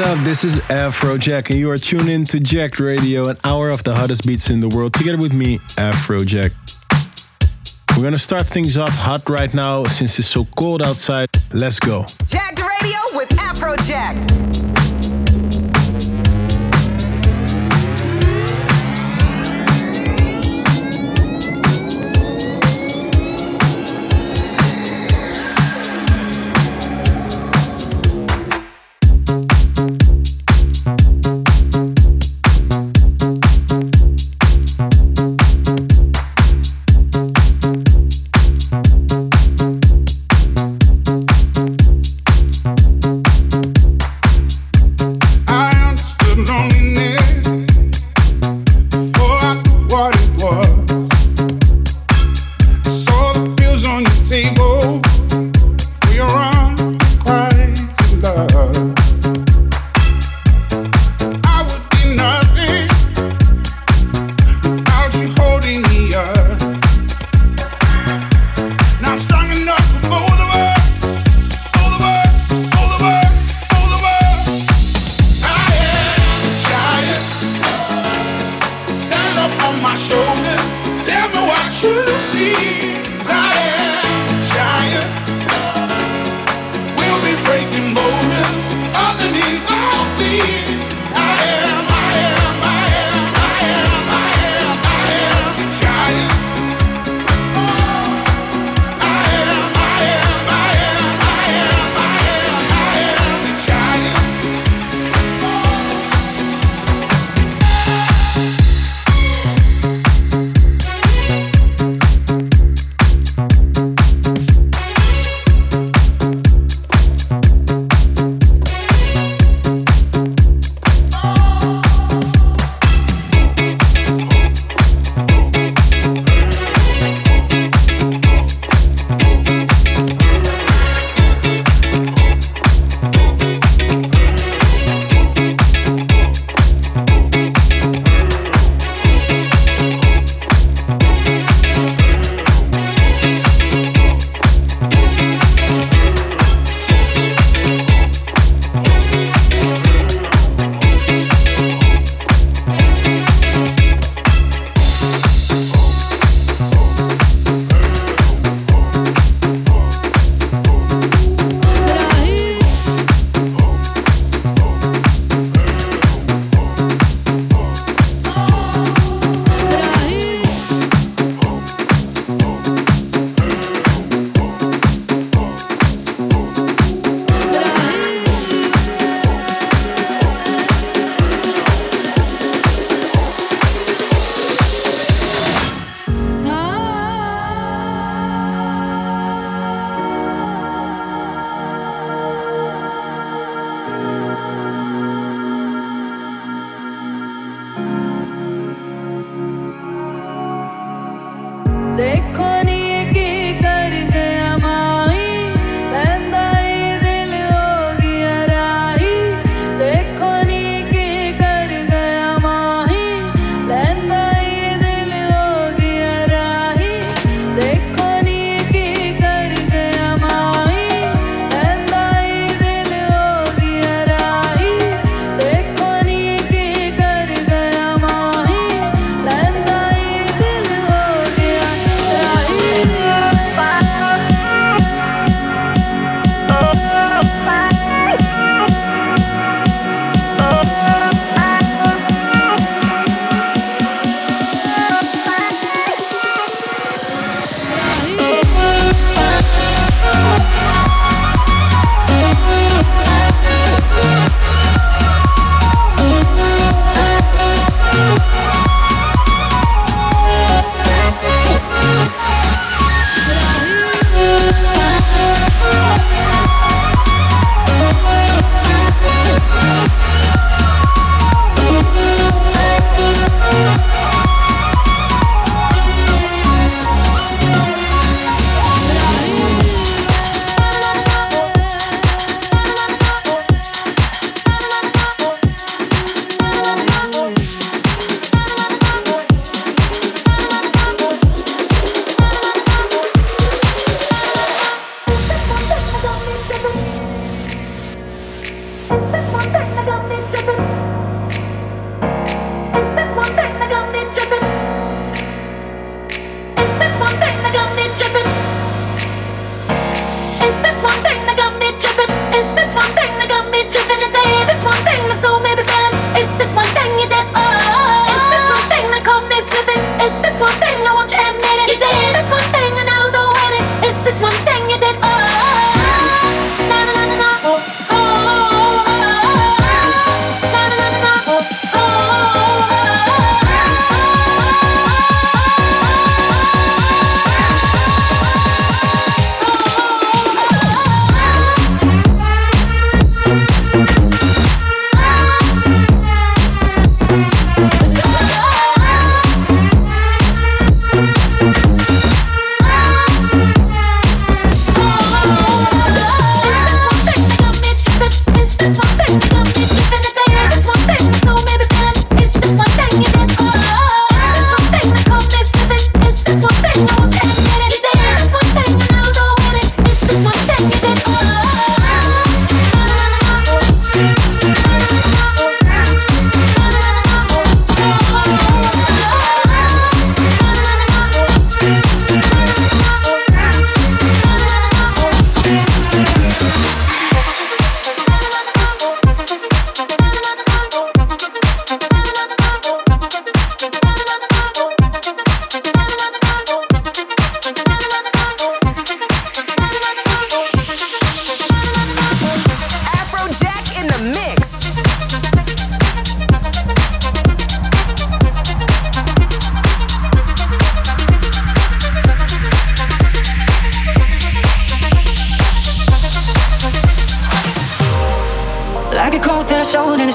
What up? This is Afrojack, and you are tuned in to Jack Radio, an hour of the hottest beats in the world, together with me, Afrojack. We're gonna start things off hot right now since it's so cold outside. Let's go. Jack Radio with Afrojack.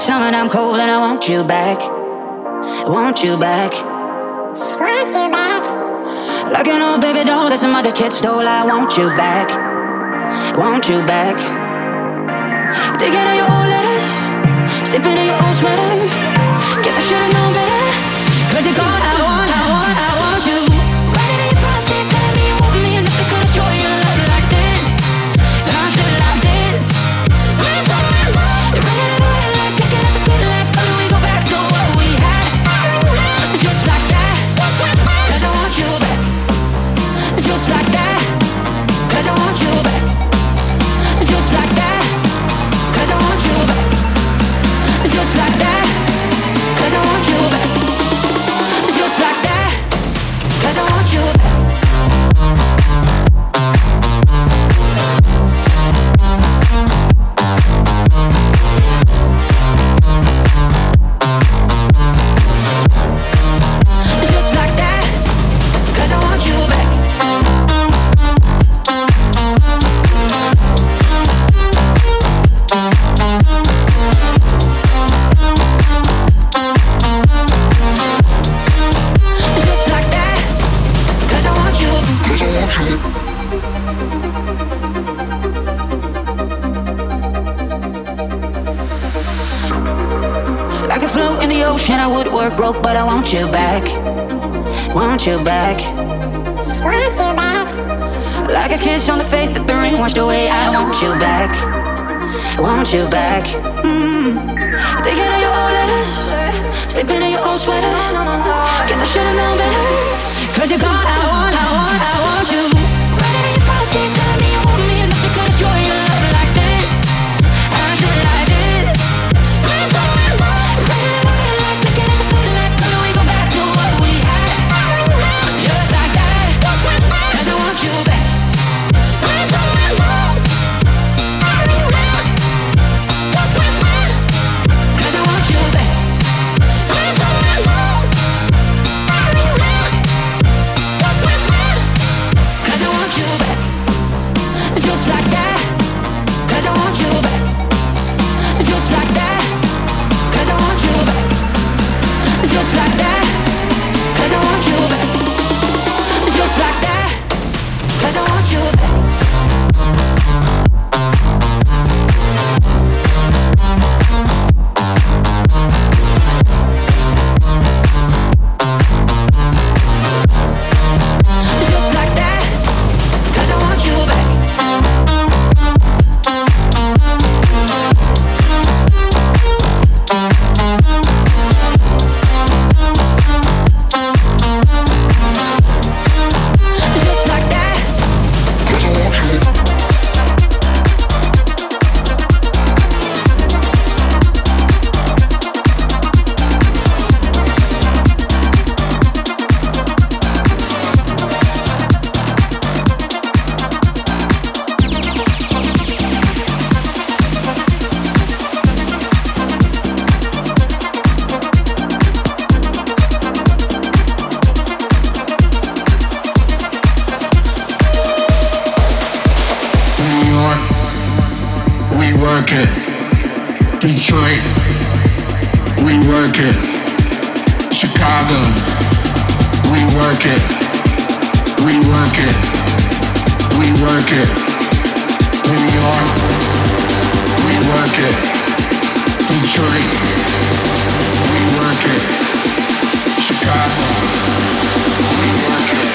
Summer and I'm cold and I want you back. Want you back. Want you back. Like an old baby doll that some other kid stole. I want you back. Want you back. Digging out your old letters. Sleeping in your old sweater. Guess I should've known better. Cause you're gone. I Want you back. Want you back. Like a kiss on the face that the rain washed away. I want you back. Want you back. Mm. Digging out your old letters. Sleeping in your old sweater. Guess I should've known better. Cause you're gone. I work it. Detroit, we work it. Chicago, we work it. We work it. We work it. New York, we work it. Detroit, we work it. Chicago, we work it.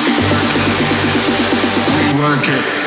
We work it. We work it.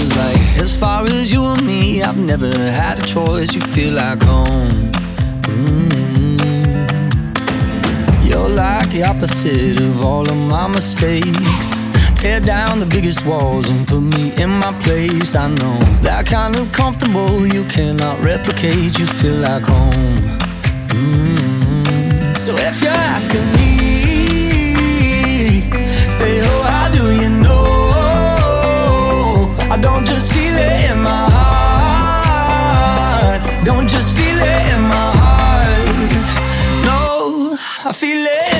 feels like. As far as you and me, I've never had a choice. You feel like home. Mm. You're like the opposite of all of my mistakes. Tear down the biggest walls and put me in my place. I know that kind of comfortable you cannot replicate. You feel like home. Mm-hmm. So if you're asking me. in my heart. Don't just feel it in my heart. No, I feel it.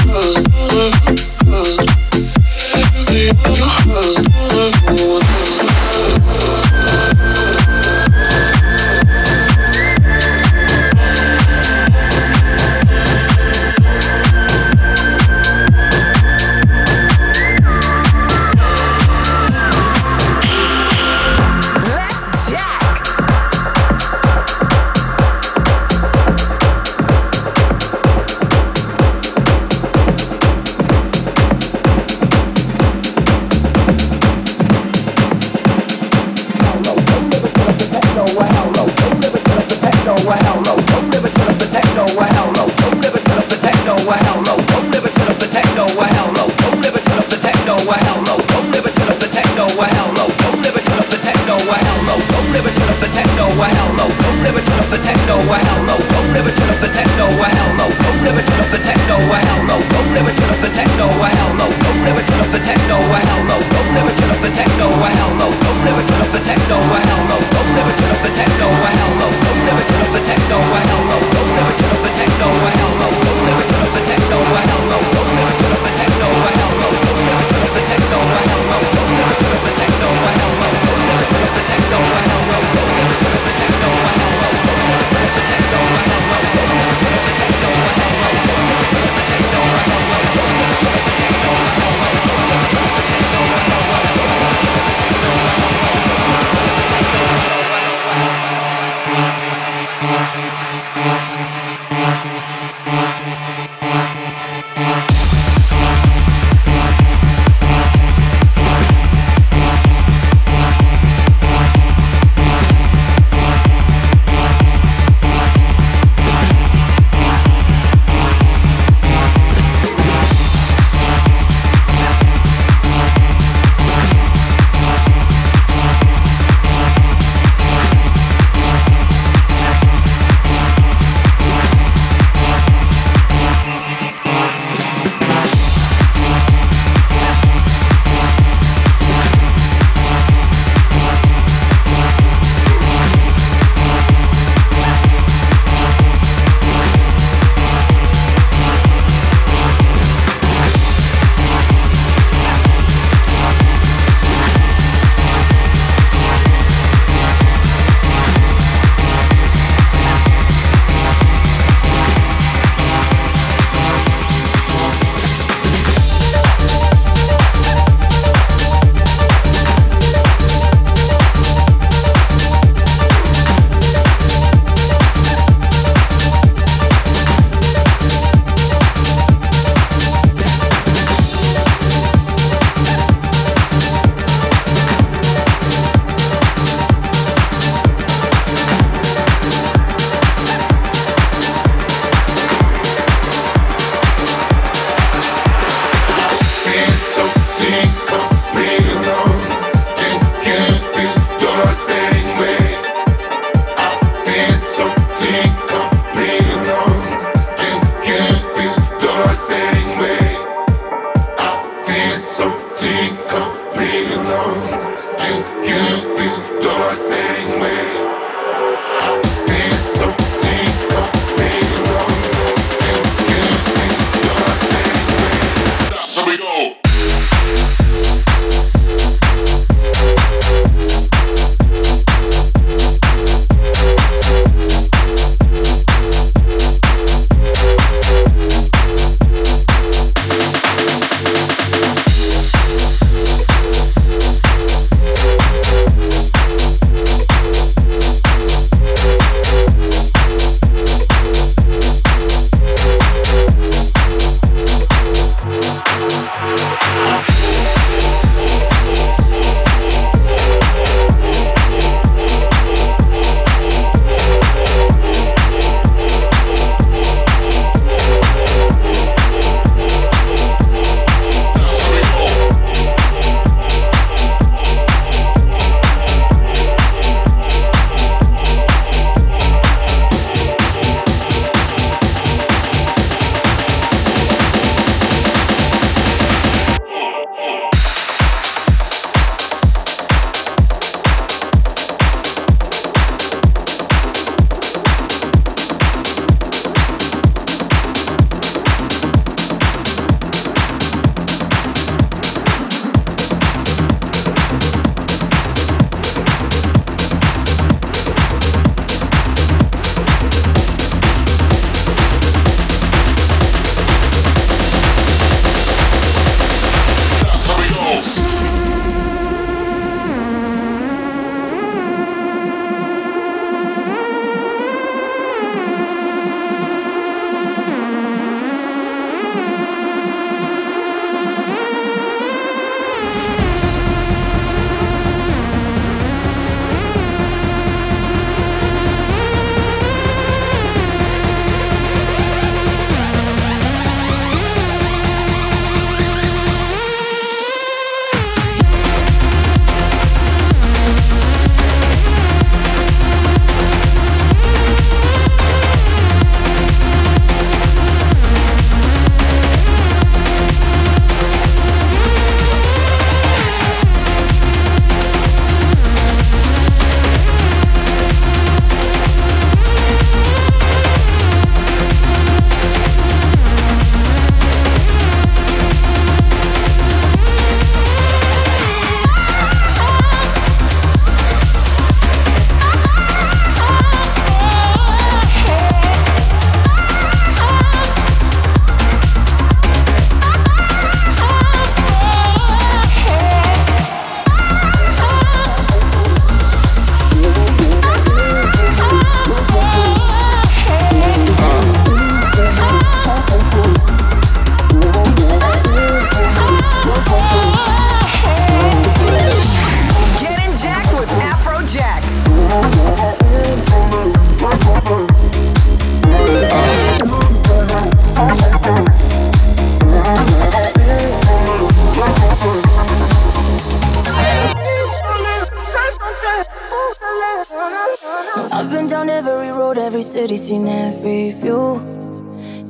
seen every view.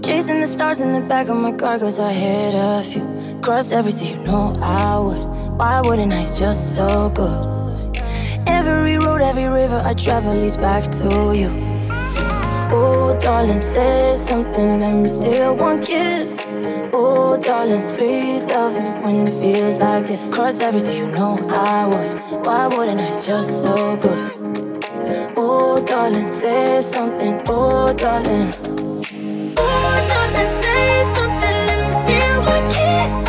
Chasing the stars in the back of my car, cause I hit a few. Cross every sea, you know I would. Why wouldn't I? It's just so good. Every road, every river I travel leads back to you. Oh, darling, say something, let me steal one kiss. Oh, darling, sweet loving when it feels like this. Cross every sea, you know I would. Why wouldn't I? It's just so good. Oh, darling, say something. Oh, darling. Oh, darling, say something. Let me steal one kiss.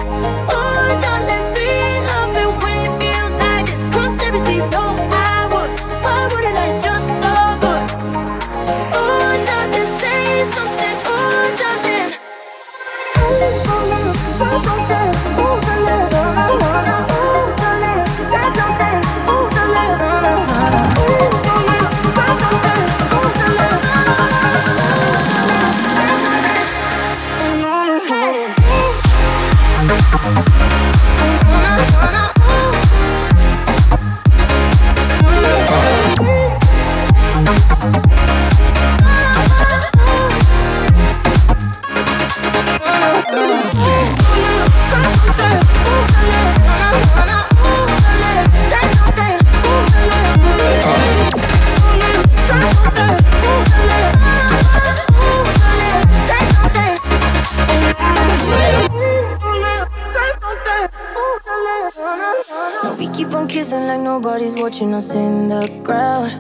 Watching us in the crowd.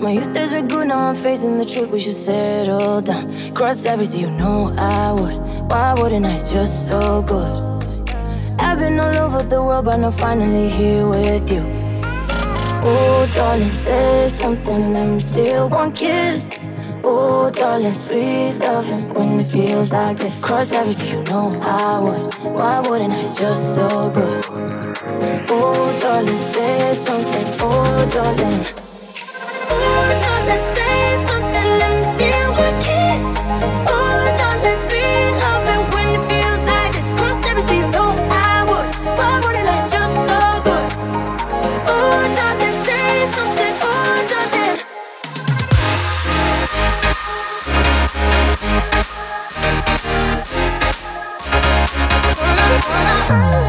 My youth days were good, now I'm facing the truth. We should settle down. Cross every you know I would. Why wouldn't I? It's just so good. I've been all over the world, but now finally here with you. Oh, darling, say something. Me steal one kiss. Oh, darling, sweet loving when it feels like this. Cross every you know I would. Why wouldn't I? It's just so good. Oh, darling, say something. Oh, darling. Oh, darling, say something. Let me steal kiss. Oh, darling, sweet loving when it feels like every I would. Just so good. Oh, darling, say something. Oh, darling. This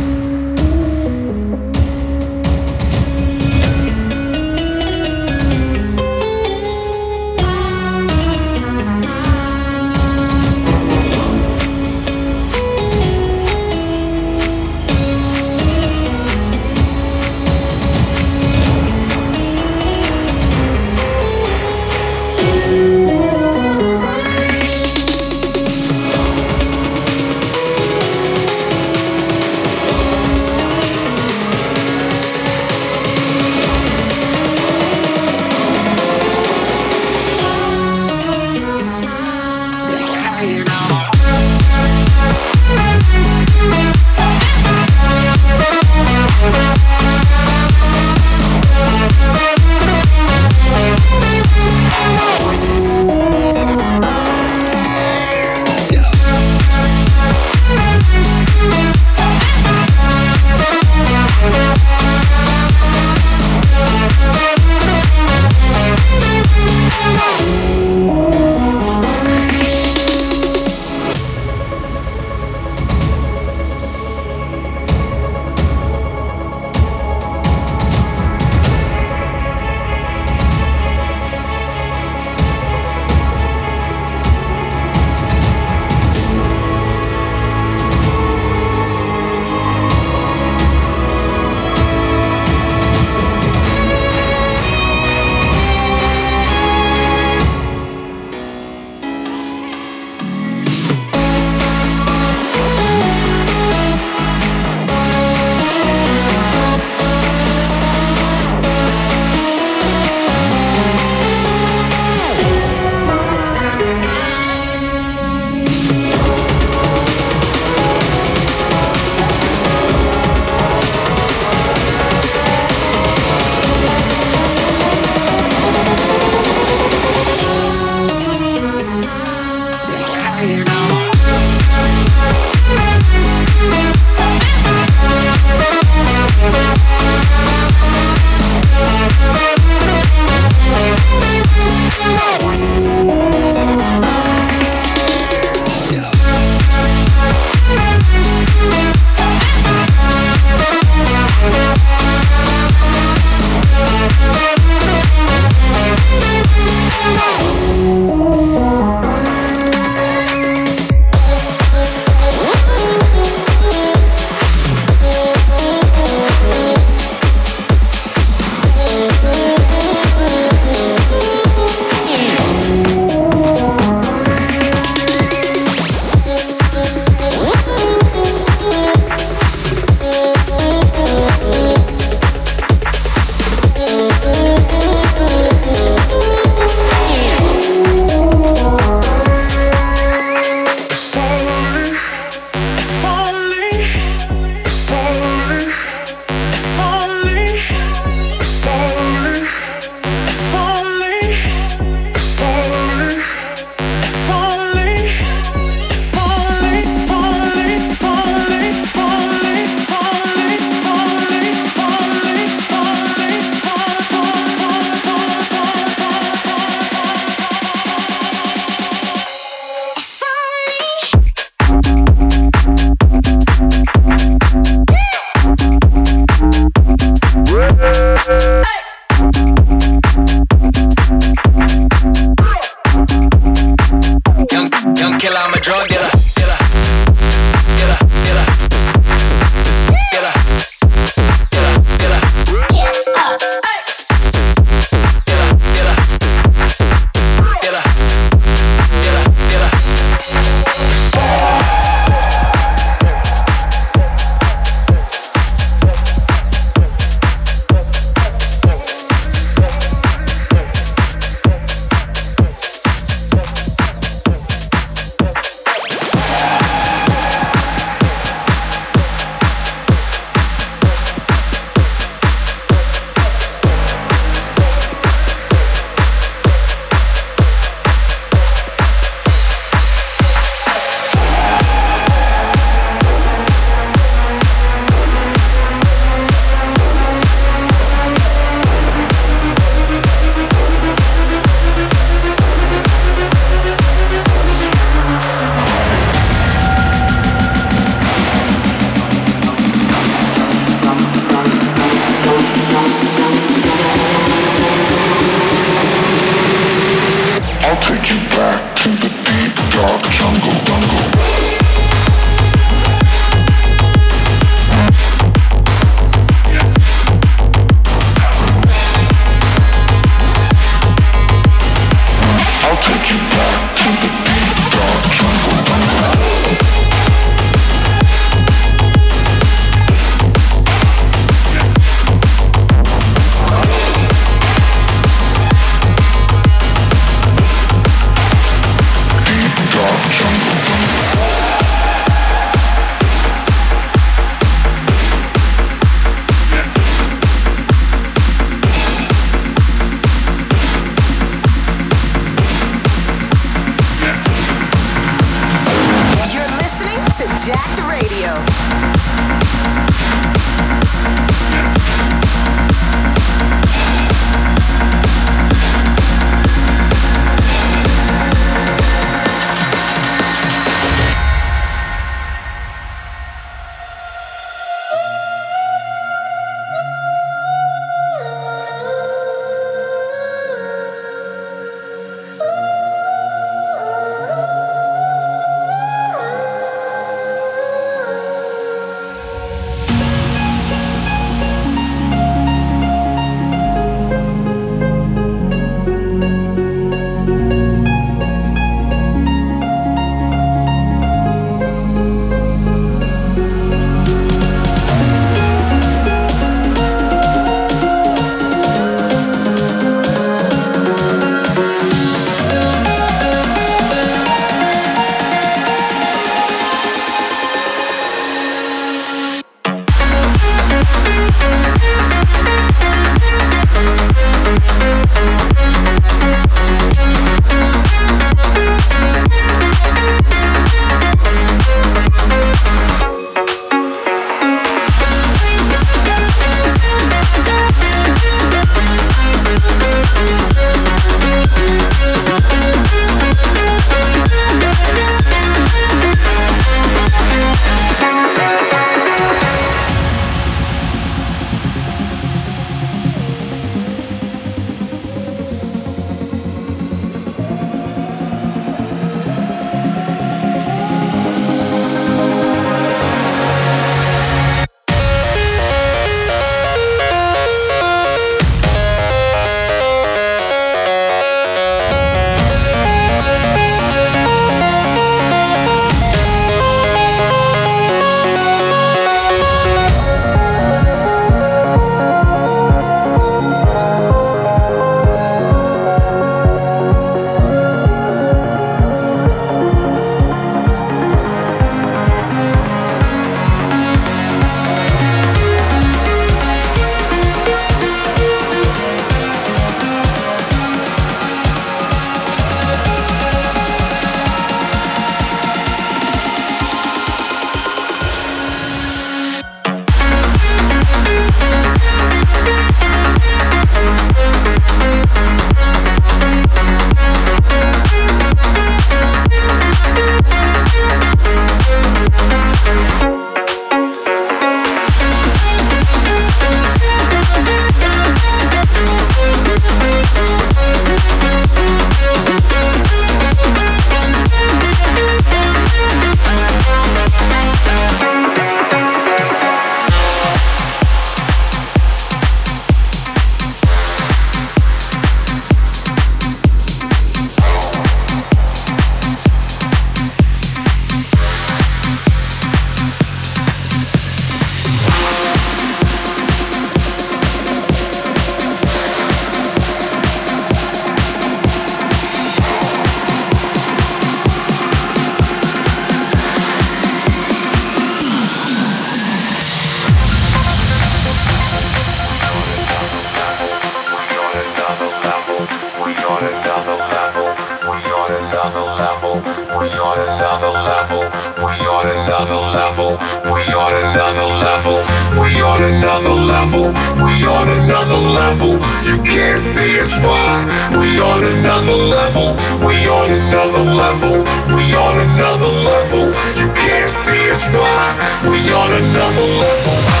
on another level. We on another level. We on another level. We on another level. We on another level. We on another level. We on another level. You can't see us why. We on another level. We on another level. We on another level. You can't see us why. We on another level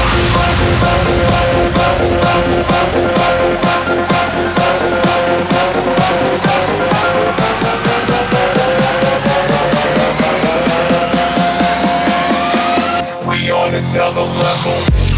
another level.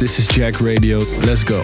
This is Jack Radio. Let's go.